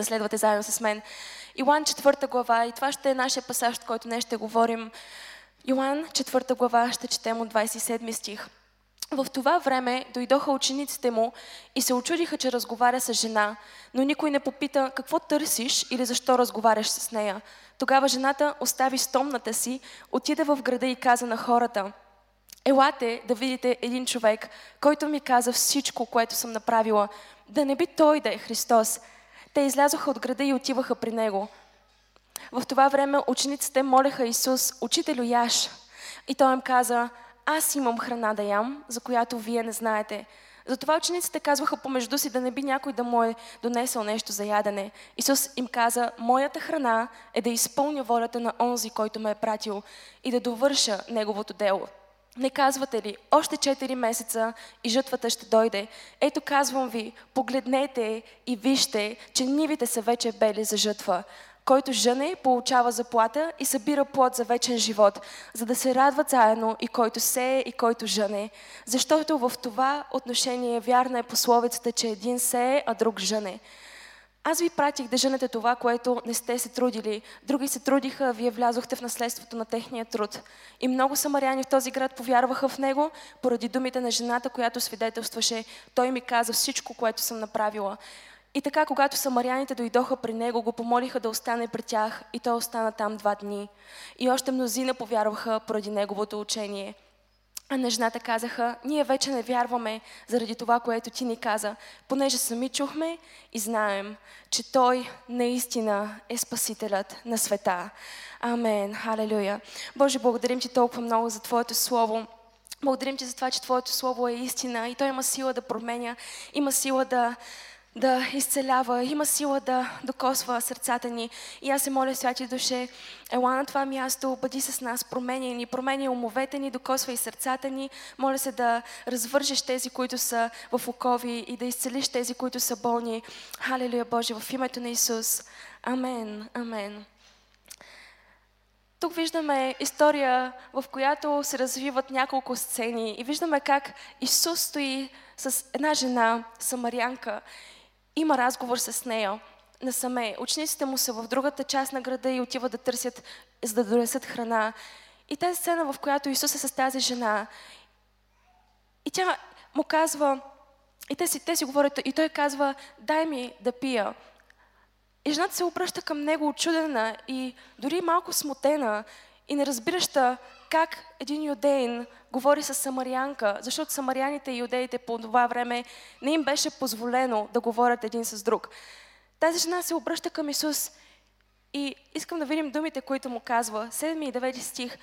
да следвате заедно с мен. Йоан 4 глава и това ще е нашия пасаж, от който днес ще говорим. Йоан 4 глава ще четем от 27 стих. В това време дойдоха учениците му и се очудиха, че разговаря с жена, но никой не попита какво търсиш или защо разговаряш с нея. Тогава жената остави стомната си, отиде в града и каза на хората, Елате да видите един човек, който ми каза всичко, което съм направила. Да не би той да е Христос. Те излязоха от града и отиваха при него. В това време учениците молеха Исус, Учителю яш. И той им каза, аз имам храна да ям, за която вие не знаете. Затова учениците казваха помежду си да не би някой да му е донесъл нещо за ядене. Исус им каза, моята храна е да изпълня волята на онзи, който ме е пратил и да довърша неговото дело. Не казвате ли, още 4 месеца и жътвата ще дойде. Ето казвам ви, погледнете и вижте, че нивите са вече бели за жътва. Който жъне, получава заплата и събира плод за вечен живот, за да се радват заедно и който сее и който жъне. Защото в това отношение вярна е пословицата, че един сее, а друг жъне. Аз ви пратих да женете това, което не сте се трудили. Други се трудиха, вие влязохте в наследството на техния труд. И много самаряни в този град повярваха в него, поради думите на жената, която свидетелстваше. Той ми каза всичко, което съм направила. И така, когато самаряните дойдоха при него, го помолиха да остане при тях и той остана там два дни. И още мнозина повярваха поради неговото учение. А на жената казаха, ние вече не вярваме заради това, което ти ни каза, понеже сами чухме и знаем, че Той наистина е Спасителят на света. Амен. Халелуя. Боже, благодарим Ти толкова много за Твоето Слово. Благодарим Ти за това, че Твоето Слово е истина и Той има сила да променя, има сила да, да изцелява, има сила да докосва сърцата ни. И аз се моля, Святи Душе, ела на това място, бъди с нас, променя ни, променя умовете ни, докосва и сърцата ни. Моля се да развържеш тези, които са в окови и да изцелиш тези, които са болни. Халелуя, Боже, в името на Исус. Амен, амен. Тук виждаме история, в която се развиват няколко сцени и виждаме как Исус стои с една жена, самарянка, има разговор с нея насаме. Учениците му са в другата част на града и отиват да търсят, за да донесат храна. И тази сцена, в която Исус е с тази жена, и тя му казва, и те си, те си говорят, и той казва, дай ми да пия. И жената се обръща към него очудена и дори малко смутена и неразбираща как един юдейн говори с самарианка, защото самаряните и юдеите по това време не им беше позволено да говорят един с друг. Тази жена се обръща към Исус и искам да видим думите, които му казва. 7 и 9 стих.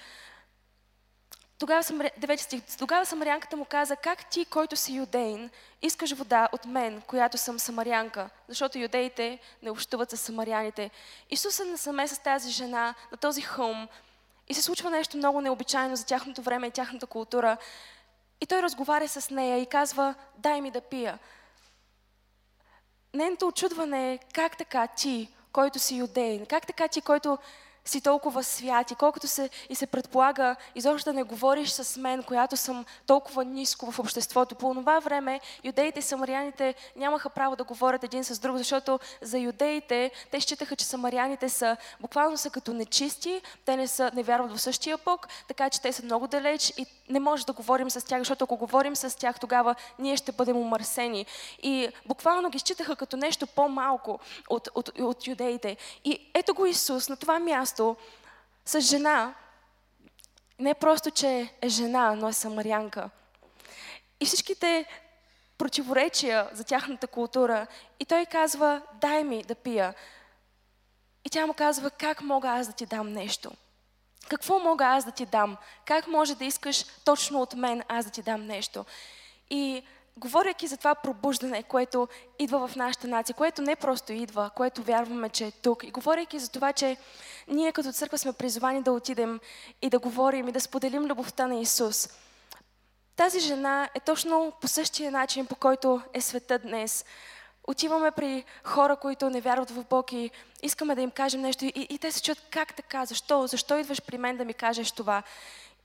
Тогава, 9 стих. Тогава самарянката му каза, как ти, който си юдейн, искаш вода от мен, която съм самарянка, защото юдеите не общуват с самаряните. Исус е насаме с тази жена на този хълм, и се случва нещо много необичайно за тяхното време и тяхната култура. И той разговаря с нея и казва, дай ми да пия. Нейното очудване е как така ти, който си юдейн, как така ти, който си толкова свят и колкото се и се предполага изобщо да не говориш с мен, която съм толкова ниско в обществото. По това време юдеите и самаряните нямаха право да говорят един с друг, защото за юдеите те считаха, че самаряните са буквално са като нечисти, те не, са, не вярват в същия Бог, така че те са много далеч и не може да говорим с тях, защото ако говорим с тях, тогава ние ще бъдем умърсени. И буквално ги считаха като нещо по-малко от, от, от юдеите. И ето го Исус на това място място с жена, не просто, че е жена, но е самарянка. И всичките противоречия за тяхната култура. И той казва, дай ми да пия. И тя му казва, как мога аз да ти дам нещо? Какво мога аз да ти дам? Как може да искаш точно от мен аз да ти дам нещо? И говоряки за това пробуждане, което идва в нашата нация, което не просто идва, което вярваме, че е тук, и говоряки за това, че ние като църква сме призвани да отидем и да говорим и да споделим любовта на Исус. Тази жена е точно по същия начин, по който е света днес. Отиваме при хора, които не вярват в Бог и искаме да им кажем нещо и, и те се чуят как така, защо, защо идваш при мен да ми кажеш това.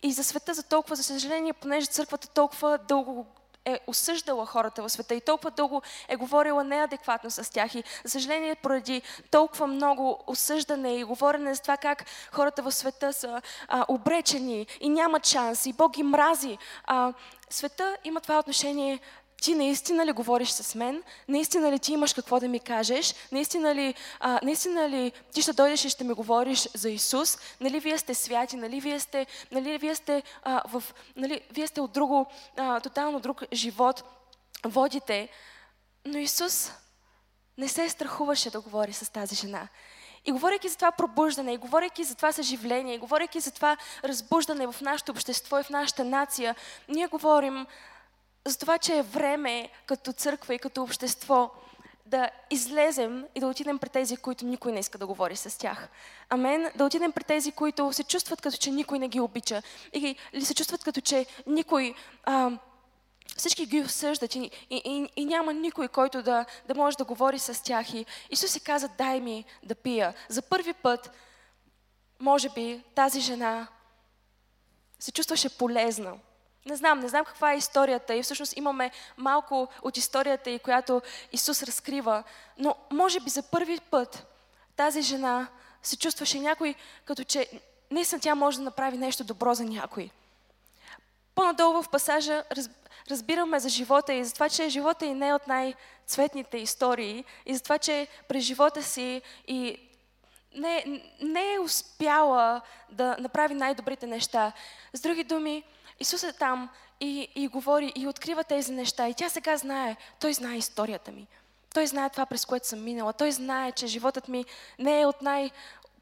И за света за толкова, за съжаление, понеже църквата толкова дълго е осъждала хората в света и толкова дълго е говорила неадекватно с тях. И, за съжаление, поради толкова много осъждане и говорене за това как хората в света са а, обречени и нямат шанс, и Бог ги мрази, а, света има това отношение ти наистина ли говориш с мен? Наистина ли ти имаш какво да ми кажеш? Наистина ли, а, наистина ли ти ще дойдеш и ще ми говориш за Исус? Нали вие сте святи? Нали вие сте, нали вие сте, а, в, нали, вие сте от друго, а, тотално друг живот водите? Но Исус не се страхуваше да говори с тази жена. И говорейки за това пробуждане, и говорейки за това съживление, и говорейки за това разбуждане в нашето общество и в нашата нация, ние говорим за това, че е време като църква и като общество да излезем и да отидем при тези, които никой не иска да говори с тях. Амен. Да отидем при тези, които се чувстват като че никой не ги обича. Или, или се чувстват като че никой... А, всички ги осъждат и, и, и, и няма никой, който да, да може да говори с тях. И Исус се каза, дай ми да пия. За първи път, може би, тази жена се чувстваше полезна. Не знам, не знам каква е историята и всъщност имаме малко от историята и която Исус разкрива, но може би за първи път тази жена се чувстваше някой, като че наистина тя може да направи нещо добро за някой. По-надолу в пасажа разбираме за живота и за това, че живота и не е от най-цветните истории и за това, че през живота си и не, не е успяла да направи най-добрите неща. С други думи, Исус е там и, и говори и открива тези неща. И тя сега знае, той знае историята ми. Той знае това, през което съм минала. Той знае, че животът ми не е от най-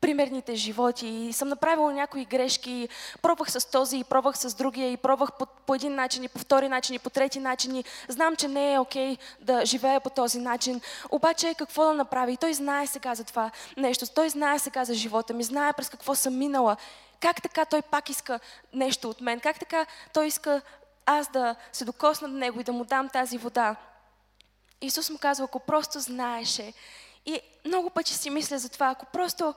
примерните животи и съм направила някои грешки. Пробвах с този и пробвах с другия и пробвах по, по един начин и по втори начин и по трети начин и знам, че не е окей okay да живея по този начин. Обаче какво да направи? И той знае сега за това нещо. Той знае сега за живота ми, знае през какво съм минала как така той пак иска нещо от мен? Как така той иска аз да се докосна до него и да му дам тази вода? Исус му казва, ако просто знаеше. И много пъти си мисля за това, ако просто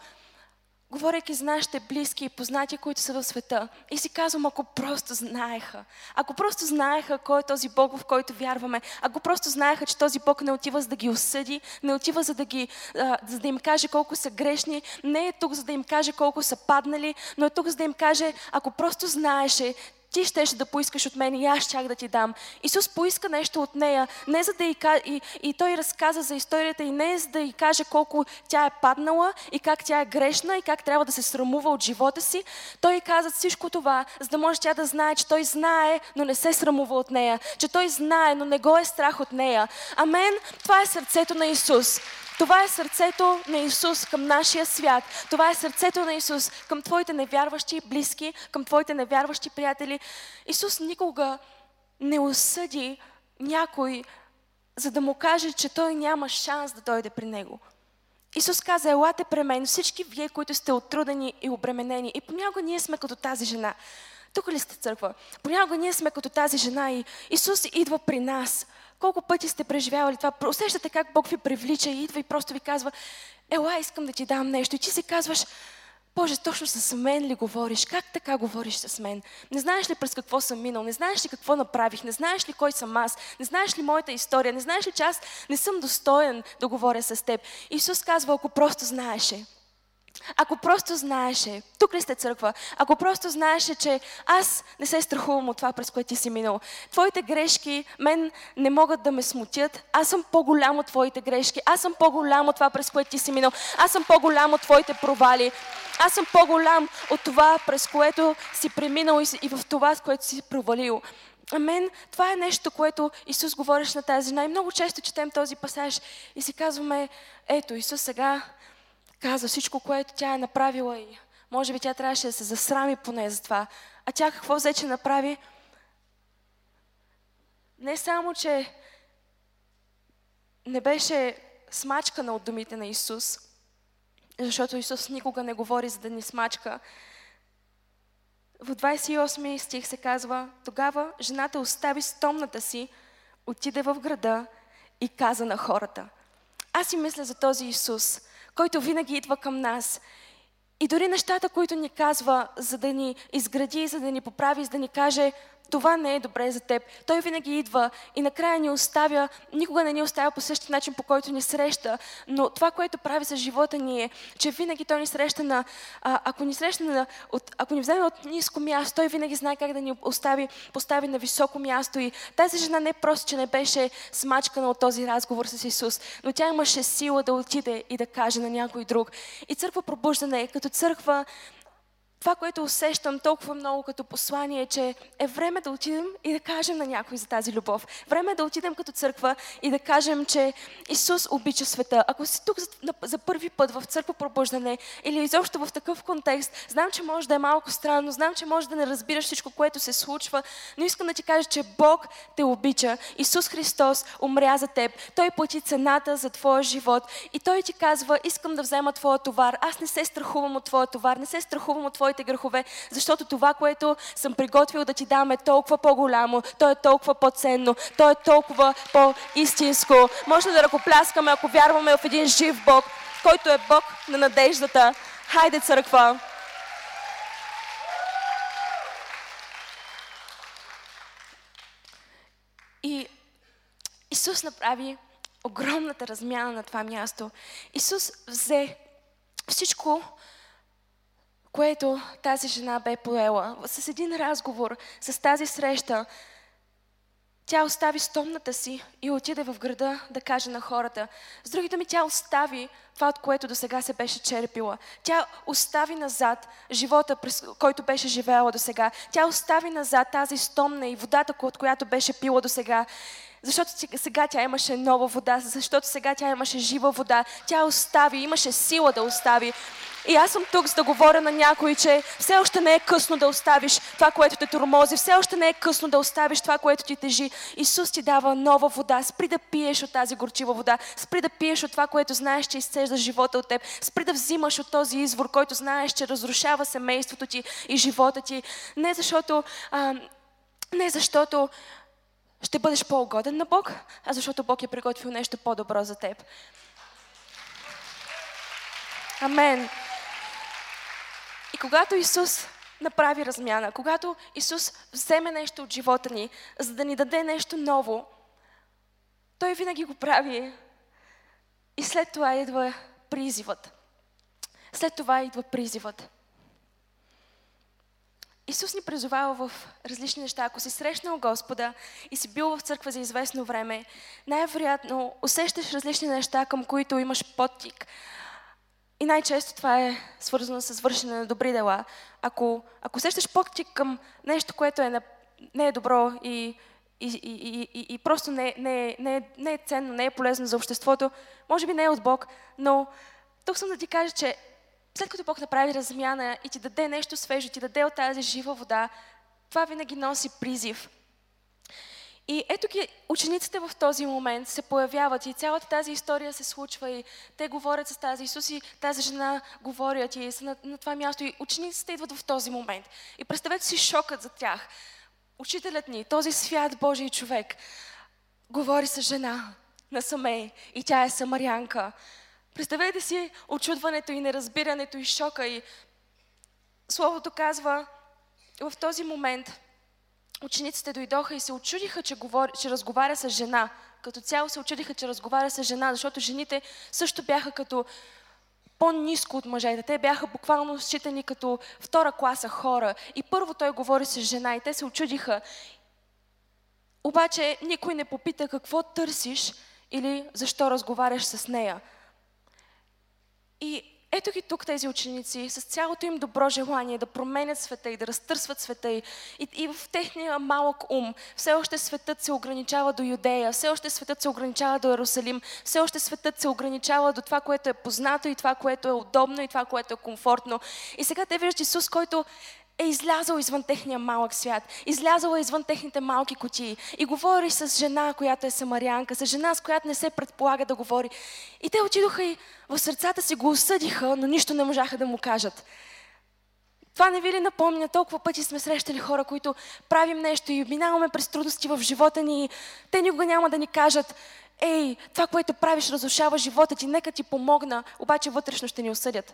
говорейки за нашите близки и познати, които са в света. И си казвам, ако просто знаеха, ако просто знаеха кой е този Бог, в който вярваме, ако просто знаеха, че този Бог не отива за да ги осъди, не отива за да, ги, за да им каже колко са грешни, не е тук за да им каже колко са паднали, но е тук за да им каже, ако просто знаеше, ти щеше да поискаш от мен и аз чак да ти дам. Исус поиска нещо от нея, не за да и, и, и той разказа за историята и не за да й каже колко тя е паднала и как тя е грешна и как трябва да се срамува от живота си. Той каза всичко това, за да може тя да знае, че той знае, но не се срамува от нея, че той знае, но не го е страх от нея. Амен. Това е сърцето на Исус. Това е сърцето на Исус към нашия свят. Това е сърцето на Исус към твоите невярващи близки, към твоите невярващи приятели. Исус никога не осъди някой, за да му каже, че той няма шанс да дойде при него. Исус каза, елате при мен, всички вие, които сте отрудени и обременени. И понякога ние сме като тази жена. Тук ли сте църква? Понякога ние сме като тази жена и Исус идва при нас – колко пъти сте преживявали това? Усещате как Бог ви привлича и идва и просто ви казва, ела, искам да ти дам нещо. И ти си казваш, Боже, точно с мен ли говориш? Как така говориш с мен? Не знаеш ли през какво съм минал? Не знаеш ли какво направих? Не знаеш ли кой съм аз? Не знаеш ли моята история? Не знаеш ли, че аз не съм достоен да говоря с теб? Исус казва, ако просто знаеше. Ако просто знаеше, тук ли сте църква, ако просто знаеше, че аз не се страхувам от това, през което ти си минал. Твоите грешки мен не могат да ме смутят. Аз съм по-голям от твоите грешки. Аз съм по-голям от това, през което ти си минал. Аз съм по-голям от твоите провали. Аз съм по-голям от това, през което си преминал и в това, с което си провалил. Амен. Това е нещо, което Исус говориш на тази жена. И много често четем този пасаж и си казваме, ето, Исус сега каза всичко, което тя е направила и може би тя трябваше да се засрами поне за това. А тя какво взе, че направи? Не само, че не беше смачкана от думите на Исус, защото Исус никога не говори за да ни смачка. В 28 стих се казва, тогава жената остави стомната си, отиде в града и каза на хората. Аз си мисля за този Исус – който винаги идва към нас. И дори нещата, които ни казва, за да ни изгради, за да ни поправи, за да ни каже, това не е добре за теб. Той винаги идва и накрая ни оставя, никога не ни оставя по същия начин, по който ни среща. Но това, което прави с живота ни е, че винаги той ни среща на, ако ни среща на, от, ако ни вземе от ниско място, той винаги знае как да ни остави, постави на високо място. И тази жена не просто, че не беше смачкана от този разговор с Исус, но тя имаше сила да отиде и да каже на някой друг. И църква пробуждане, като църква, това, което усещам толкова много като послание, е, че е време да отидем и да кажем на някой за тази любов. Време е да отидем като църква и да кажем, че Исус обича света. Ако си тук за, за първи път в църква пробуждане или изобщо в такъв контекст, знам, че може да е малко странно, знам, че може да не разбираш всичко, което се случва, но искам да ти кажа, че Бог те обича. Исус Христос умря за теб. Той плати цената за твоя живот и Той ти казва, искам да взема твоя товар. Аз не се страхувам от твоя товар, не се страхувам от твоя твоите грехове, защото това, което съм приготвил да ти дам е толкова по-голямо, то е толкова по-ценно, то е толкова по-истинско. Може да ръкопляскаме, ако вярваме в един жив Бог, който е Бог на надеждата. Хайде, църква! И Исус направи огромната размяна на това място. Исус взе всичко, което тази жена бе поела. С един разговор, с тази среща, тя остави стомната си и отиде в града да каже на хората. С другите ми, тя остави това, от което до сега се беше черпила. Тя остави назад живота, през който беше живеела до сега. Тя остави назад тази стомна и водата, от която беше пила до сега. Защото сега тя имаше нова вода, защото сега тя имаше жива вода. Тя остави, имаше сила да остави. И аз съм тук, за да говоря на някой, че все още не е късно да оставиш това, което те тормози. Все още не е късно да оставиш това, което ти тежи. Исус ти дава нова вода. Спри да пиеш от тази горчива вода. Спри да пиеш от това, което знаеш, че изцежда живота от теб. Спри да взимаш от този извор, който знаеш, че разрушава семейството ти и живота ти. Не защото, а, не защото ще бъдеш по-угоден на Бог, а защото Бог е приготвил нещо по-добро за теб. Амен. И когато Исус направи размяна, когато Исус вземе нещо от живота ни, за да ни даде нещо ново, Той винаги го прави. И след това идва призивът. След това идва призивът. Исус ни призовава в различни неща. Ако си срещнал Господа и си бил в църква за известно време, най-вероятно усещаш различни неща, към които имаш подтик. И най-често това е свързано с вършене на добри дела. Ако, ако усещаш подтик към нещо, което е, не е добро и, и, и, и, и просто не, не, не, не е ценно, не е полезно за обществото, може би не е от Бог, но тук съм да ти кажа, че след като Бог направи размяна и ти даде нещо свежо, ти даде от тази жива вода, това винаги носи призив. И ето ги, учениците в този момент се появяват и цялата тази история се случва и те говорят с тази Исус и тази жена говорят и са на, на това място и учениците идват в този момент. И представете си шокът за тях. Учителят ни, този свят Божий човек, говори с жена на Самей и тя е самарянка. Представете си очудването и неразбирането и шока. И Словото казва, в този момент учениците дойдоха и се очудиха, че, говори, че разговаря с жена. Като цяло се очудиха, че разговаря с жена, защото жените също бяха като по-низко от мъжете. Те бяха буквално считани като втора класа хора. И първо той говори с жена и те се очудиха. Обаче никой не попита какво търсиш или защо разговаряш с нея. И ето ги тук тези ученици с цялото им добро желание да променят света и да разтърсват света и, и, и в техния малък ум. Все още светът се ограничава до Юдея, все още светът се ограничава до Иерусалим, все още светът се ограничава до това, което е познато и това, което е удобно и това, което е комфортно. И сега те виждат Исус, който е излязъл извън техния малък свят, излязъл е извън техните малки кутии и говори с жена, която е самарянка, с жена, с която не се предполага да говори. И те отидоха и в сърцата си го осъдиха, но нищо не можаха да му кажат. Това не ви ли напомня? Толкова пъти сме срещали хора, които правим нещо и минаваме през трудности в живота ни. Те никога няма да ни кажат, ей, това, което правиш, разрушава живота ти, нека ти помогна, обаче вътрешно ще ни осъдят.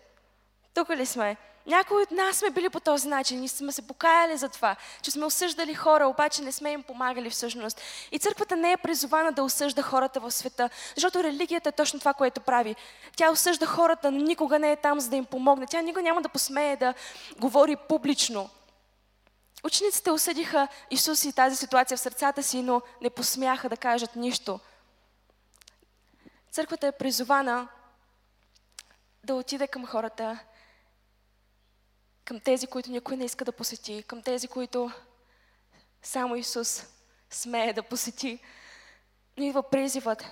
Тук ли сме? Някои от нас сме били по този начин и сме се покаяли за това, че сме осъждали хора, обаче не сме им помагали всъщност. И църквата не е призована да осъжда хората в света, защото религията е точно това, което прави. Тя осъжда хората, но никога не е там, за да им помогне. Тя никога няма да посмее да говори публично. Учениците осъдиха Исус и тази ситуация в сърцата си, но не посмяха да кажат нищо. Църквата е призована да отиде към хората, към тези, които никой не иска да посети, към тези, които само Исус смее да посети. Но идва призивът.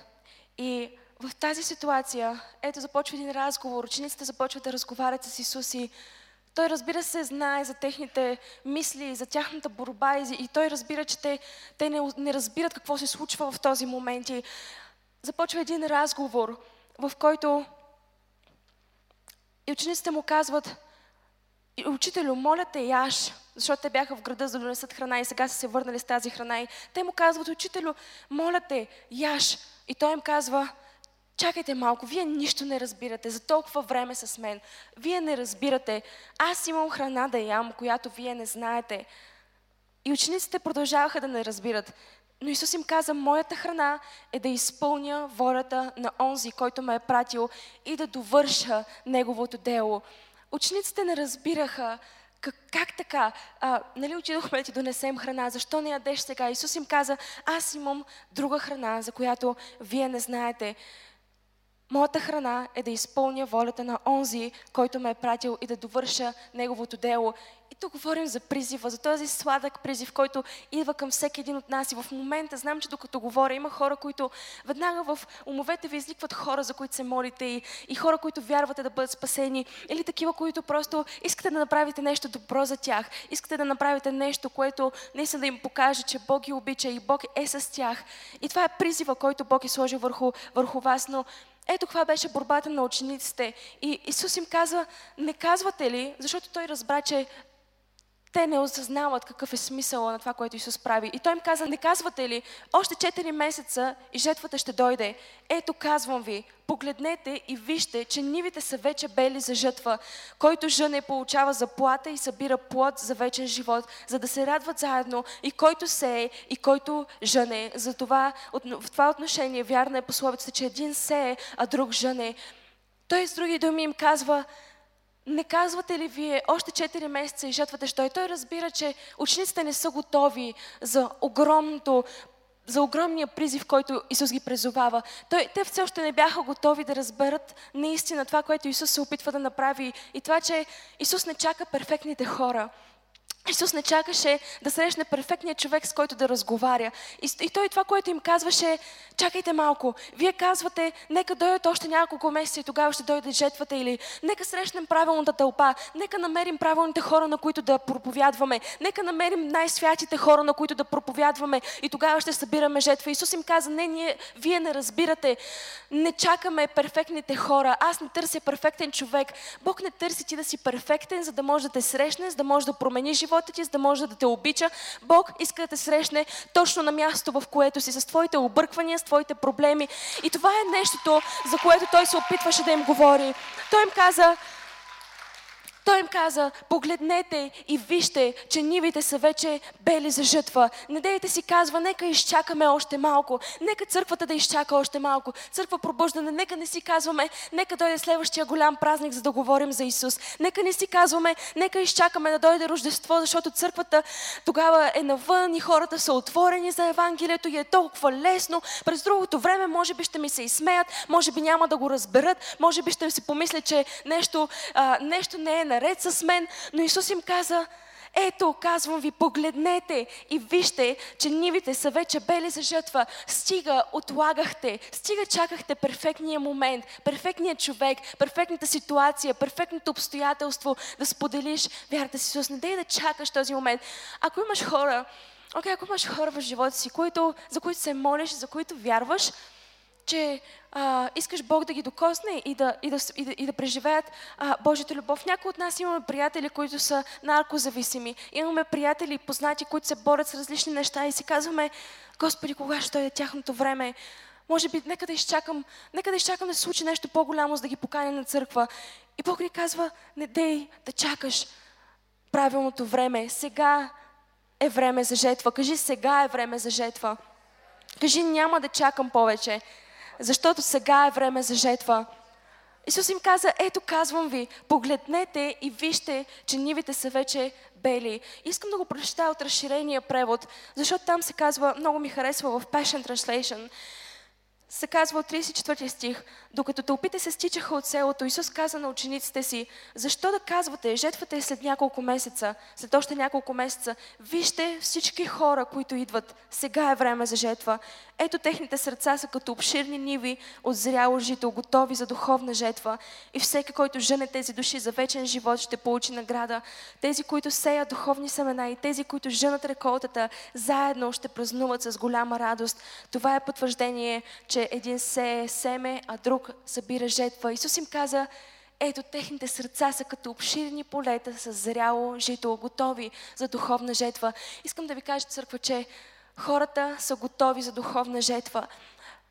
И в тази ситуация, ето започва един разговор, учениците започват да разговарят с Исус и той разбира се знае за техните мисли, за тяхната борба и, той разбира, че те, те не, не разбират какво се случва в този момент. И започва един разговор, в който и учениците му казват, учителю, моля те, яш, защото те бяха в града за да донесат храна и сега са се върнали с тази храна. И те му казват, учителю, моля те, яш. И той им казва, чакайте малко, вие нищо не разбирате за толкова време с мен. Вие не разбирате. Аз имам храна да ям, която вие не знаете. И учениците продължаваха да не разбират. Но Исус им каза, моята храна е да изпълня волята на онзи, който ме е пратил и да довърша Неговото дело. Учениците не разбираха как, как така? А, нали отидохме да ти донесем храна, защо не ядеш сега? Исус им каза, аз имам друга храна, за която вие не знаете. Моята храна е да изпълня волята на онзи, който ме е пратил и да довърша неговото дело. Тук говорим за призива, за този сладък призив, който идва към всеки един от нас. И в момента знам, че докато говоря, има хора, които веднага в умовете ви изникват хора, за които се молите и, и хора, които вярвате да бъдат спасени. Или такива, които просто искате да направите нещо добро за тях. Искате да направите нещо, което наистина да им покаже, че Бог ги обича и Бог е с тях. И това е призива, който Бог е сложил върху, върху вас. Но ето каква беше борбата на учениците. И Исус им казва, не казвате ли, защото той разбра, че те не осъзнават какъв е смисъл на това, което Исус прави. И той им каза, не казвате ли, още 4 месеца и жетвата ще дойде. Ето казвам ви, погледнете и вижте, че нивите са вече бели за жътва, който жъне получава заплата и събира плод за вечен живот, за да се радват заедно и който сее и който жъне. Затова в това отношение вярна е пословицата, че един сее, а друг жъне. Той с други думи им казва, не казвате ли вие още 4 месеца и жетвата ще дойде? Той разбира, че учениците не са готови за огромното за огромния призив, който Исус ги призовава. Той, те все още не бяха готови да разберат наистина това, което Исус се опитва да направи и това, че Исус не чака перфектните хора. Исус не чакаше да срещне перфектния човек, с който да разговаря. И, и той това, което им казваше, чакайте малко, вие казвате, нека дойдат още няколко месеца и тогава ще дойде жетвата или нека срещнем правилната тълпа, нека намерим правилните хора, на които да проповядваме, нека намерим най-святите хора, на които да проповядваме и тогава ще събираме жетва. Исус им каза, не, ние, вие не разбирате, не чакаме перфектните хора, аз не търся перфектен човек. Бог не търси ти да си перфектен, за да може да те срещне, за да може да промени живота живота ти, за да може да те обича. Бог иска да те срещне точно на място, в което си, с твоите обърквания, с твоите проблеми. И това е нещото, за което той се опитваше да им говори. Той им каза, той им каза, погледнете и вижте, че нивите са вече бели за жътва. Не дейте си казва, нека изчакаме още малко. Нека църквата да изчака още малко. Църква пробуждане, нека не си казваме, нека дойде следващия голям празник, за да говорим за Исус. Нека не си казваме, нека изчакаме да дойде Рождество, защото църквата тогава е навън и хората са отворени за Евангелието и е толкова лесно. През другото време може би ще ми се изсмеят, може би няма да го разберат, може би ще си помислят, че нещо, а, нещо не е на наред с мен, но Исус им каза, ето, казвам ви, погледнете и вижте, че нивите са вече бели за жътва. Стига, отлагахте, стига чакахте перфектния момент, перфектния човек, перфектната ситуация, перфектното обстоятелство да споделиш вярата си Исус. Не дай да чакаш този момент. Ако имаш хора, окей, okay, ако имаш хора в живота си, които, за които се молиш, за които вярваш, че а, искаш Бог да ги докосне и да, и да, и да, и да преживеят а, Божията любов. Някои от нас имаме приятели, които са наркозависими. Имаме приятели и познати, които се борят с различни неща и си казваме, Господи, кога ще дойде тяхното време? Може би, нека да изчакам, нека да изчакам да се случи нещо по-голямо, за да ги поканя на църква. И Бог ни казва, не дей да чакаш правилното време. Сега е време за жетва. Кажи, сега е време за жетва. Кажи, няма да чакам повече, защото сега е време за жетва. Исус им каза, ето казвам ви, погледнете и вижте, че нивите са вече бели. Искам да го прочета от разширения превод, защото там се казва, много ми харесва в Passion Translation, се казва от 34 стих, докато тълпите се стичаха от селото, Исус каза на учениците си, защо да казвате, жетвата е след няколко месеца, след още няколко месеца, вижте всички хора, които идват, сега е време за жетва. Ето техните сърца са като обширни ниви от зряло жито, готови за духовна жетва. И всеки, който жене тези души за вечен живот, ще получи награда. Тези, които сеят духовни семена и тези, които женат реколтата, заедно ще празнуват с голяма радост. Това е потвърждение, че един сее семе, а друг събира жетва. Исус им каза, ето, техните сърца са като обширни полета с зряло жито, готови за духовна жетва. Искам да ви кажа, църква, че хората са готови за духовна жетва.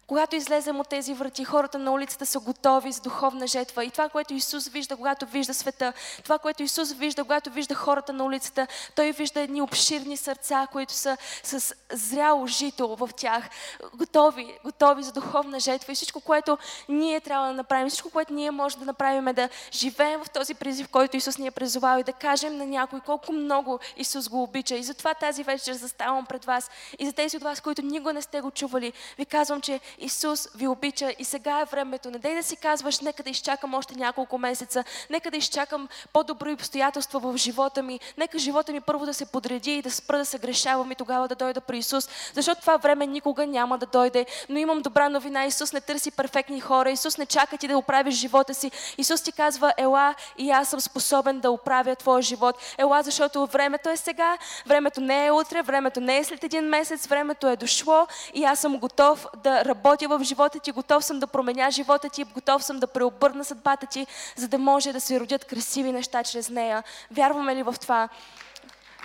Когато излезем от тези врати, хората на улицата са готови с духовна жетва. И това, което Исус вижда, когато вижда света, това, което Исус вижда, когато вижда хората на улицата, Той вижда едни обширни сърца, които са с зряло жито в тях, готови, готови за духовна жетва. И всичко, което ние трябва да направим, всичко, което ние можем да направим е да живеем в този призив, който Исус ни е призовал и да кажем на някой колко много Исус го обича. И затова тази вечер заставам пред вас. И за тези от вас, които никога не сте го чували, ви казвам, че Исус ви обича и сега е времето. Не дай да си казваш, нека да изчакам още няколко месеца, нека да изчакам по-добри обстоятелства в живота ми, нека живота ми първо да се подреди и да спра да се грешавам и тогава да дойда при Исус, защото това време никога няма да дойде. Но имам добра новина, Исус не търси перфектни хора, Исус не чака ти да оправиш живота си. Исус ти казва, ела и аз съм способен да оправя твоя живот. Ела, защото времето е сега, времето не е утре, времето не е след един месец, времето е дошло. И аз съм готов да работя работя в живота ти, готов съм да променя живота ти, готов съм да преобърна съдбата ти, за да може да се родят красиви неща чрез нея. Вярваме ли в това?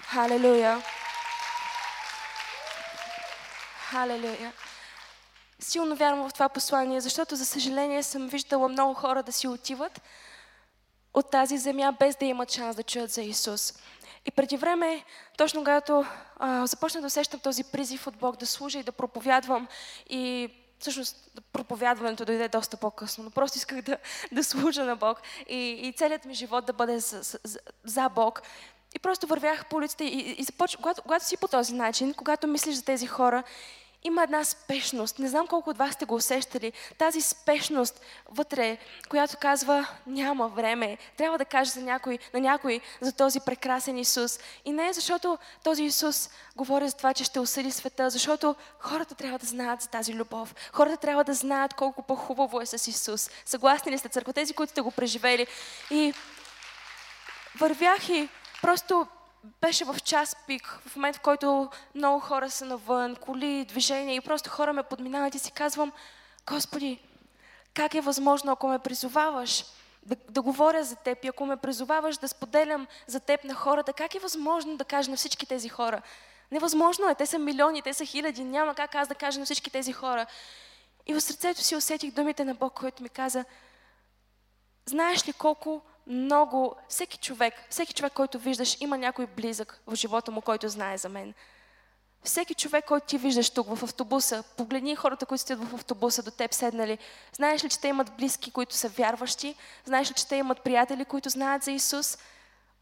Халелуя! Халелуя! Силно вярвам в това послание, защото за съжаление съм виждала много хора да си отиват от тази земя, без да имат шанс да чуят за Исус. И преди време, точно когато а, започна да усещам този призив от Бог да служа и да проповядвам и всъщност проповядването дойде доста по-късно, но просто исках да, да служа на Бог и, и целият ми живот да бъде за, за, за Бог. И просто вървях по улицата и, и започ... когато, когато си по този начин, когато мислиш за тези хора има една спешност. Не знам колко от вас сте го усещали. Тази спешност вътре, която казва няма време. Трябва да кажа за някой, на някой за този прекрасен Исус. И не е защото този Исус говори за това, че ще осъди света, защото хората трябва да знаят за тази любов. Хората трябва да знаят колко по-хубаво е с Исус. Съгласни ли сте, църква? Тези, които сте го преживели. И вървях и просто беше в час пик, в момент, в който много хора са навън, коли, движения и просто хора ме подминават и си казвам, Господи, как е възможно, ако ме призоваваш да, да говоря за теб и ако ме призоваваш да споделям за теб на хората, как е възможно да кажа на всички тези хора? Невъзможно е, те са милиони, те са хиляди, няма как аз да кажа на всички тези хора. И в сърцето си усетих думите на Бог, който ми каза, знаеш ли колко много, всеки човек, всеки човек, който виждаш, има някой близък в живота му, който знае за мен. Всеки човек, който ти виждаш тук в автобуса, погледни хората, които стоят в автобуса до теб седнали. Знаеш ли, че те имат близки, които са вярващи? Знаеш ли, че те имат приятели, които знаят за Исус?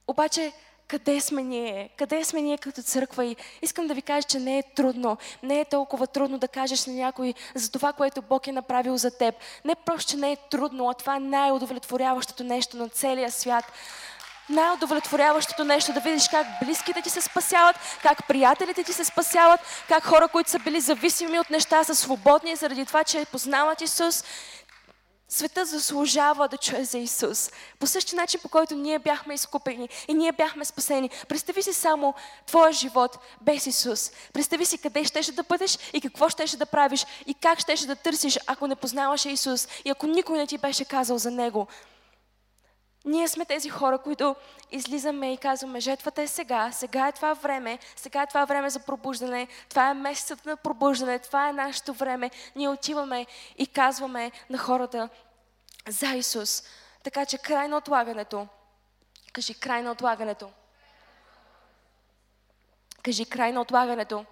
Обаче къде сме ние, къде сме ние като църква? И искам да ви кажа, че не е трудно, не е толкова трудно да кажеш на някой за това, което Бог е направил за теб. Не просто, че не е трудно, а това е най-удовлетворяващото нещо на целия свят. Най-удовлетворяващото нещо да видиш как близките ти се спасяват, как приятелите ти се спасяват, как хора, които са били зависими от неща, са свободни заради това, че познават Исус Света заслужава да чуе за Исус. По същия начин, по който ние бяхме изкупени и ние бяхме спасени. Представи си само твоя живот без Исус. Представи си къде щеше да бъдеш и какво щеше да правиш и как щеше да търсиш, ако не познаваше Исус и ако никой не ти беше казал за Него. Ние сме тези хора, които излизаме и казваме, жетвата е сега, сега е това време, сега е това време за пробуждане, това е месецът на пробуждане, това е нашето време. Ние отиваме и казваме на хората за Исус. Така че край на отлагането. Кажи край на отлагането. Кажи край на отлагането.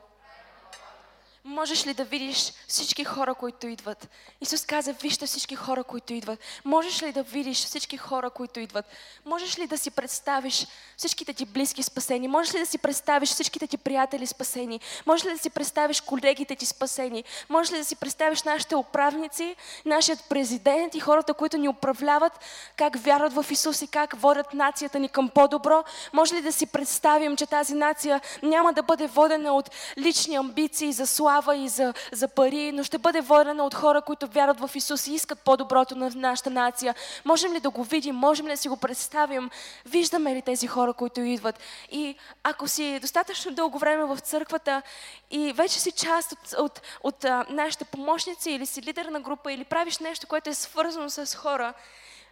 Можеш ли да видиш всички хора, които идват? Исус каза, вижте всички хора, които идват. Можеш ли да видиш всички хора, които идват? Можеш ли да си представиш всичките ти близки спасени? Можеш ли да си представиш всичките ти приятели спасени? Можеш ли да си представиш колегите ти спасени? Можеш ли да си представиш нашите управници, нашият президент и хората, които ни управляват, как вярват в Исус и как водят нацията ни към по-добро? Може ли да си представим, че тази нация няма да бъде водена от лични амбиции за слава, слава и за, за пари, но ще бъде водена от хора, които вярват в Исус и искат по-доброто на нашата нация. Можем ли да го видим? Можем ли да си го представим? Виждаме ли тези хора, които идват? И ако си достатъчно дълго време в църквата и вече си част от, от, от а, нашите помощници или си лидер на група или правиш нещо, което е свързано с хора,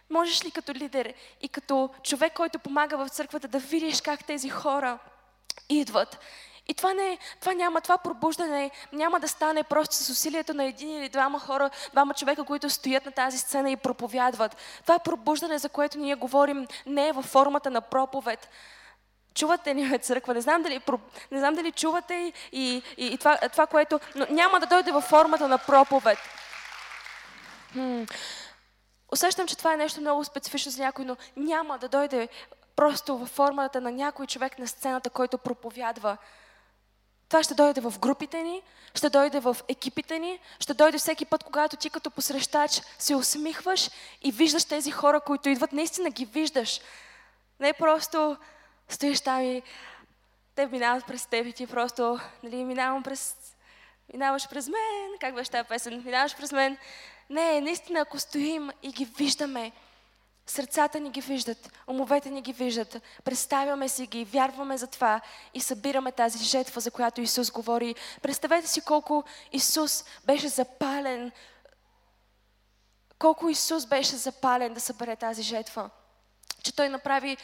можеш ли като лидер и като човек, който помага в църквата да видиш как тези хора идват и това, не, това няма, това пробуждане няма да стане просто с усилието на един или двама хора, двама човека, които стоят на тази сцена и проповядват. Това пробуждане, за което ние говорим, не е във формата на проповед. Чувате ме църква? Не знам дали, не знам дали чувате и, и, и, и това, това, което... Но няма да дойде във формата на проповед. Хм. Усещам, че това е нещо много специфично за някой, но няма да дойде просто във формата на някой човек на сцената, който проповядва. Това ще дойде в групите ни, ще дойде в екипите ни, ще дойде всеки път, когато ти като посрещач се усмихваш и виждаш тези хора, които идват, наистина ги виждаш. Не просто стоиш там и те минават през теб и ти просто, нали, минавам през, минаваш през мен, как беше тази песен, минаваш през мен. Не, наистина, ако стоим и ги виждаме, Сърцата ни ги виждат, умовете ни ги виждат, представяме си ги, вярваме за това и събираме тази жетва, за която Исус говори. Представете си колко Исус беше запален, колко Исус беше запален да събере тази жетва. Че Той направи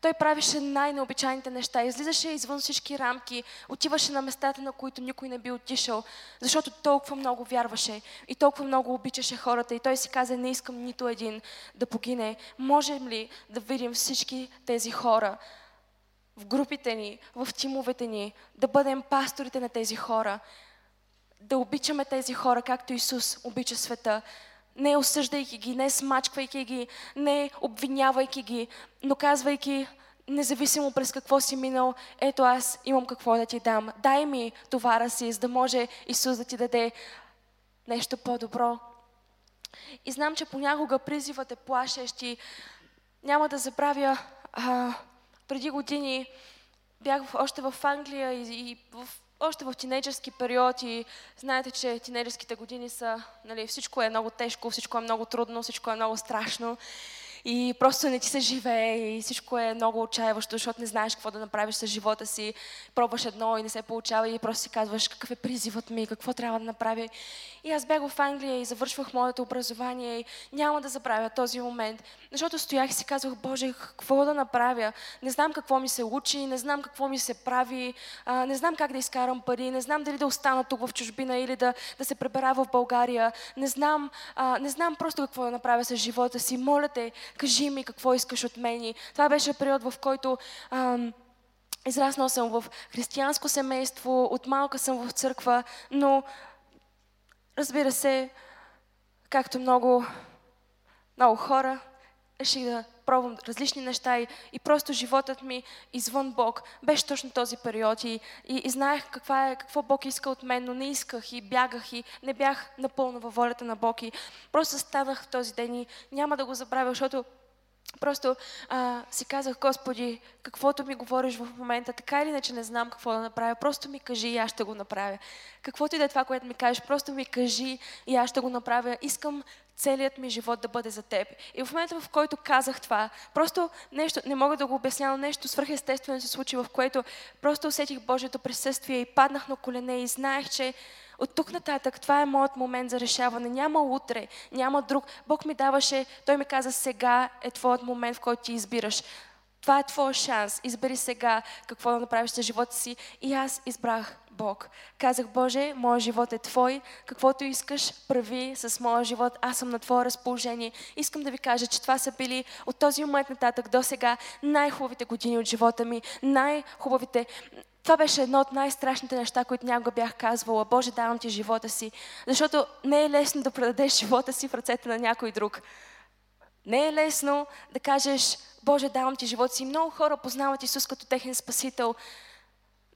той правеше най-необичайните неща, излизаше извън всички рамки, отиваше на местата, на които никой не би отишъл, защото толкова много вярваше и толкова много обичаше хората. И той си каза, не искам нито един да погине. Можем ли да видим всички тези хора в групите ни, в тимовете ни, да бъдем пасторите на тези хора, да обичаме тези хора, както Исус обича света, не осъждайки ги, не смачквайки ги, не обвинявайки ги, но казвайки, независимо през какво си минал, ето аз имам какво да ти дам. Дай ми товара си, за да може Исус да ти даде нещо по-добро. И знам, че понякога призивът е плашещ и няма да забравя, а, преди години бях още в Англия и, и в още в тинейджерски период и знаете, че тинейджерските години са, нали, всичко е много тежко, всичко е много трудно, всичко е много страшно и просто не ти се живее и всичко е много отчаяващо, защото не знаеш какво да направиш с живота си. Пробваш едно и не се получава и просто си казваш какъв е призивът ми, какво трябва да направя. И аз бях в Англия и завършвах моето образование и няма да забравя този момент, защото стоях и си казвах, Боже, какво да направя? Не знам какво ми се учи, не знам какво ми се прави, а, не знам как да изкарам пари, не знам дали да остана тук в чужбина или да, да се пребера в България. Не знам, а, не знам просто какво да направя с живота си. Моля те, кажи ми какво искаш от мен. Това беше период, в който ам, израснал съм в християнско семейство, от малка съм в църква, но разбира се, както много, много хора, реших да пробвам различни неща и, и просто животът ми извън Бог беше точно този период и, и, и знаех каква е, какво Бог иска от мен, но не исках и бягах и не бях напълно във волята на Бог и просто станах в този ден и няма да го забравя, защото Просто а, си казах, Господи, каквото ми говориш в момента, така или иначе не знам какво да направя, просто ми кажи и аз ще го направя. Каквото и да е това, което ми кажеш, просто ми кажи и аз ще го направя. Искам целият ми живот да бъде за теб. И в момента, в който казах това, просто нещо, не мога да го обясня, но нещо свръхестествено се случи, в което просто усетих Божието присъствие и паднах на колене и знаех, че от тук нататък това е моят момент за решаване. Няма утре, няма друг. Бог ми даваше, Той ми каза, сега е твоят момент, в който ти избираш. Това е твой шанс. Избери сега какво да направиш за живота си. И аз избрах Бог. Казах, Боже, моят живот е Твой. Каквото искаш, прави с моя живот. Аз съм на Твое разположение. Искам да ви кажа, че това са били от този момент нататък до сега най-хубавите години от живота ми. Най-хубавите това беше едно от най-страшните неща, които някога бях казвала. Боже, давам ти живота си. Защото не е лесно да предадеш живота си в ръцете на някой друг. Не е лесно да кажеш, Боже, давам ти живота си. Много хора познават Исус като техен спасител.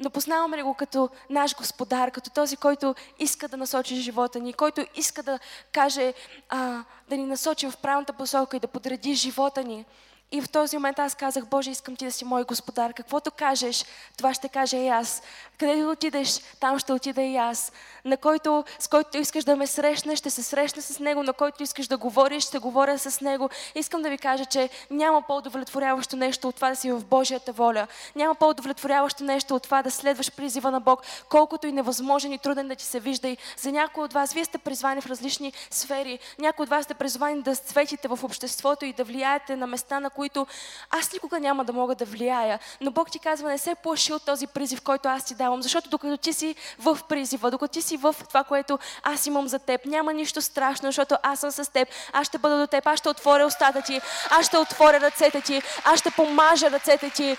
Но познаваме ли го като наш господар, като този, който иска да насочи живота ни, който иска да каже, а, да ни насочи в правилната посока и да подреди живота ни. И в този момент аз казах, Боже, искам ти да си мой господар. Каквото кажеш, това ще кажа и аз. Където отидеш, там ще отида и аз. На който, с който искаш да ме срещнеш, ще се срещна с него. На който искаш да говориш, ще говоря с него. Искам да ви кажа, че няма по-удовлетворяващо нещо от това да си в Божията воля. Няма по-удовлетворяващо нещо от това да следваш призива на Бог, колкото и невъзможен и труден да ти се вижда. И за някои от вас, вие сте призвани в различни сфери. Някои от вас сте призвани да светите в обществото и да влияете на места, на които които аз никога няма да мога да влияя. Но Бог ти казва, не се плаши от този призив, който аз ти давам, защото докато ти си в призива, докато ти си в това, което аз имам за теб, няма нищо страшно, защото аз съм с теб, аз ще бъда до теб, аз ще отворя устата ти, аз ще отворя ръцете ти, аз ще помажа ръцете ти,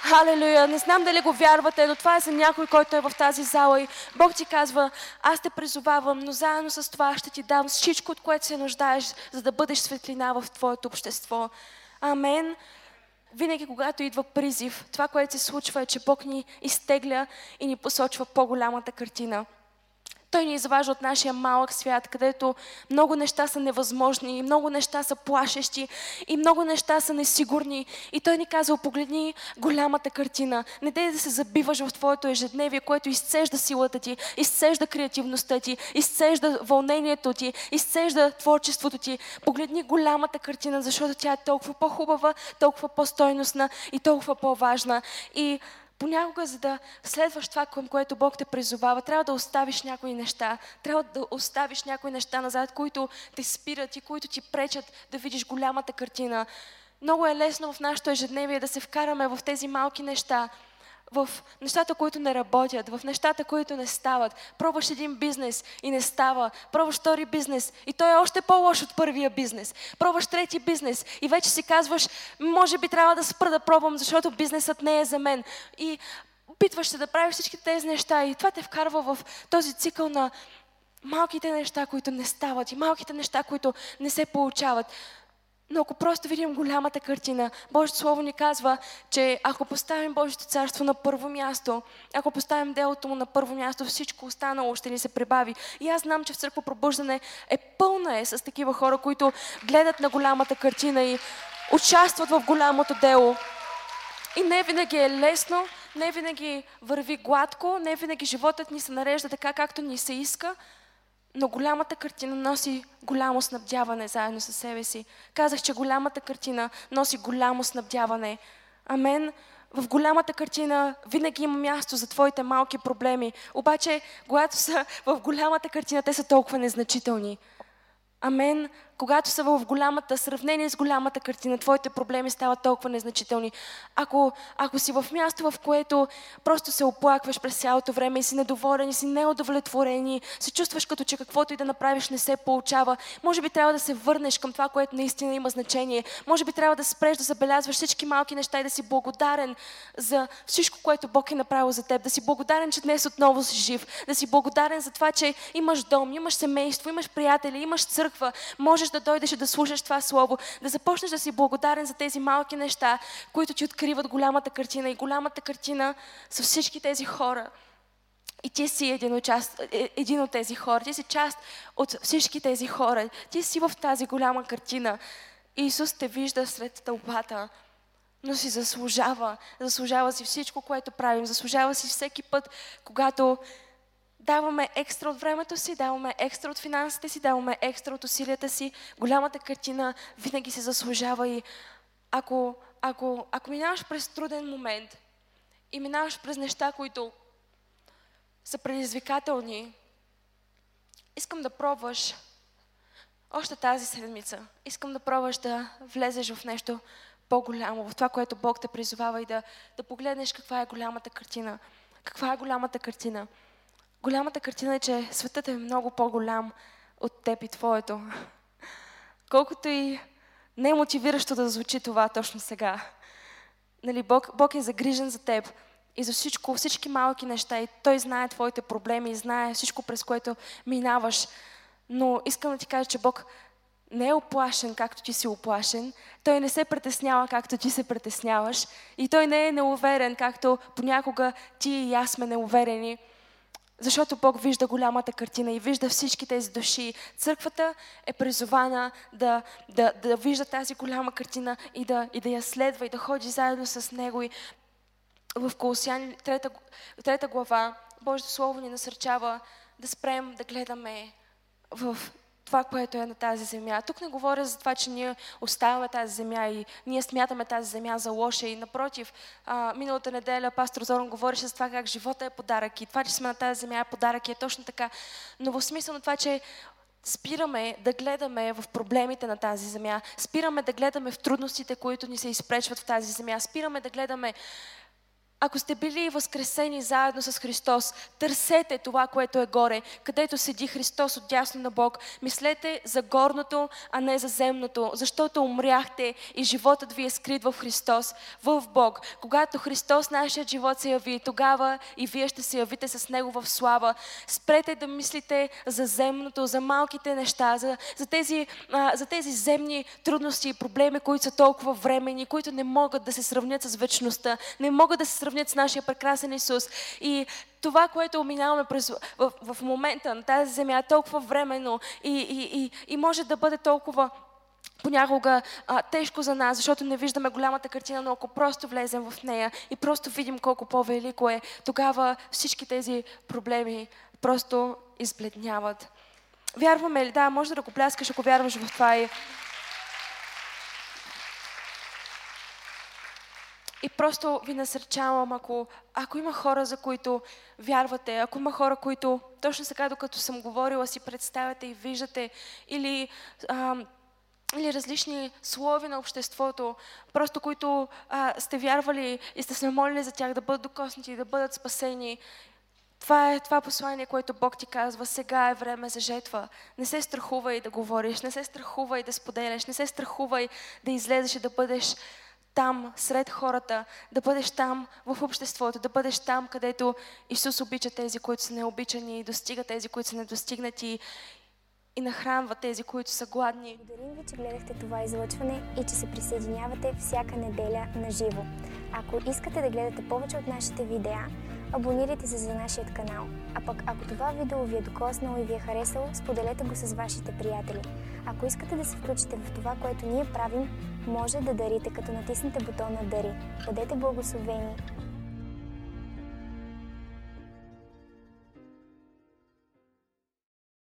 Халелуя! Не знам дали го вярвате, но това е за някой, който е в тази зала и Бог ти казва, аз те призовавам, но заедно с това ще ти дам всичко, от което се нуждаеш, за да бъдеш светлина в твоето общество. Амен. Винаги, когато идва призив, това, което се случва е, че Бог ни изтегля и ни посочва по-голямата картина. Той ни изважда от нашия малък свят, където много неща са невъзможни, много неща са плашещи и много неща са несигурни. И Той ни казва, погледни голямата картина. Не дай да се забиваш в твоето ежедневие, което изцежда силата ти, изцежда креативността ти, изцежда вълнението ти, изцежда творчеството ти. Погледни голямата картина, защото тя е толкова по-хубава, толкова по-стойностна и толкова по-важна. И Понякога, за да следваш това, към което Бог те призовава, трябва да оставиш някои неща. Трябва да оставиш някои неща назад, които те спират и които ти пречат да видиш голямата картина. Много е лесно в нашето ежедневие да се вкараме в тези малки неща, в нещата, които не работят, в нещата, които не стават. Пробваш един бизнес и не става. Пробваш втори бизнес и той е още по-лош от първия бизнес. Пробваш трети бизнес и вече си казваш, може би трябва да спра да пробвам, защото бизнесът не е за мен. И опитваш се да правиш всички тези неща и това те вкарва в този цикъл на малките неща, които не стават и малките неща, които не се получават. Но ако просто видим голямата картина, Божието Слово ни казва, че ако поставим Божието царство на първо място, ако поставим делото му на първо място, всичко останало ще ни се прибави. И аз знам, че в църква пробуждане е пълна е с такива хора, които гледат на голямата картина и участват в голямото дело. И не винаги е лесно, не винаги върви гладко, не винаги животът ни се нарежда така, както ни се иска, но голямата картина носи голямо снабдяване заедно със себе си. Казах, че голямата картина носи голямо снабдяване. Амен. В голямата картина винаги има място за твоите малки проблеми. Обаче, когато са в голямата картина, те са толкова незначителни. Амен. Когато са в голямата, сравнение с голямата картина, твоите проблеми стават толкова незначителни. Ако, ако си в място, в което просто се оплакваш през цялото време и си недоволен, и си неудовлетворен, и се чувстваш като че каквото и да направиш не се получава, може би трябва да се върнеш към това, което наистина има значение. Може би трябва да спреш да забелязваш всички малки неща и да си благодарен за всичко, което Бог е направил за теб. Да си благодарен, че днес отново си жив. Да си благодарен за това, че имаш дом, имаш семейство, имаш приятели, имаш църква. Може можеш да дойдеш и да слушаш това слово, да започнеш да си благодарен за тези малки неща, които ти откриват голямата картина. И голямата картина са всички тези хора. И ти си един част, е, един от тези хора. Ти си част от всички тези хора. Ти си в тази голяма картина. Исус те вижда сред тълпата, но си заслужава. Заслужава си всичко, което правим. Заслужава си всеки път, когато даваме екстра от времето си, даваме екстра от финансите си, даваме екстра от усилията си. Голямата картина винаги се заслужава и ако, ако, ако минаваш през труден момент и минаваш през неща, които са предизвикателни, искам да пробваш още тази седмица. Искам да пробваш да влезеш в нещо по-голямо, в това, което Бог те призовава и да, да погледнеш каква е голямата картина. Каква е голямата картина? Голямата картина е, че светът е много по-голям от теб и твоето. Колкото и не е мотивиращо да звучи това точно сега. Нали, Бог, Бог е загрижен за теб и за всичко, всички малки неща. И Той знае твоите проблеми и знае всичко, през което минаваш. Но искам да ти кажа, че Бог не е оплашен, както ти си оплашен. Той не се притеснява, както ти се притесняваш. И той не е неуверен, както понякога ти и аз сме неуверени. Защото Бог вижда голямата картина и вижда всички тези души. Църквата е призована да, да, да вижда тази голяма картина и да, и да я следва и да ходи заедно с Него. И в Колосяни, трета, трета глава, Божието Слово ни насърчава да спрем да гледаме в това, което е на тази земя. Тук не говоря за това, че ние оставяме тази земя и ние смятаме тази земя за лоша. И напротив, а, миналата неделя пастор Зоран говореше за това как живота е подарък и това, че сме на тази земя е подарък и е точно така. Но в смисъл на това, че спираме да гледаме в проблемите на тази земя, спираме да гледаме в трудностите, които ни се изпречват в тази земя, спираме да гледаме ако сте били възкресени заедно с Христос, търсете това, което е горе, където седи Христос от дясно на Бог. Мислете за горното, а не за земното, защото умряхте и животът ви е скрит в Христос, в Бог. Когато Христос, нашият живот се яви, тогава и вие ще се явите с Него в слава. Спрете да мислите за земното, за малките неща, за, за, тези, а, за тези земни трудности и проблеми, които са толкова времени, които не могат да се сравнят с вечността, не могат да се сравнят с нашия прекрасен Исус. И това, което минаваме в, в момента на тази земя е толкова временно и, и, и, и може да бъде толкова понякога а, тежко за нас, защото не виждаме голямата картина, но ако просто влезем в нея и просто видим колко по-велико е, тогава всички тези проблеми просто избледняват. Вярваме ли? Да, може да го пляскаш, ако вярваш в това. И И просто ви насърчавам, ако, ако има хора, за които вярвате, ако има хора, които точно сега, докато съм говорила, си представяте и виждате, или, а, или различни слови на обществото, просто които а, сте вярвали и сте се молили за тях да бъдат докоснати, да бъдат спасени, това е това послание, което Бог ти казва. Сега е време за жетва. Не се страхувай да говориш, не се страхувай да споделяш, не се страхувай да излезеш и да бъдеш там, сред хората, да бъдеш там в обществото, да бъдеш там, където Исус обича тези, които са необичани, достига тези, които са недостигнати и нахранва тези, които са гладни. Благодарим ви, че гледахте това излъчване и че се присъединявате всяка неделя на живо. Ако искате да гледате повече от нашите видеа, абонирайте се за нашия канал. А пък ако това видео ви е докоснало и ви е харесало, споделете го с вашите приятели. Ако искате да се включите в това, което ние правим, може да дарите, като натиснете бутона Дари. Бъдете благословени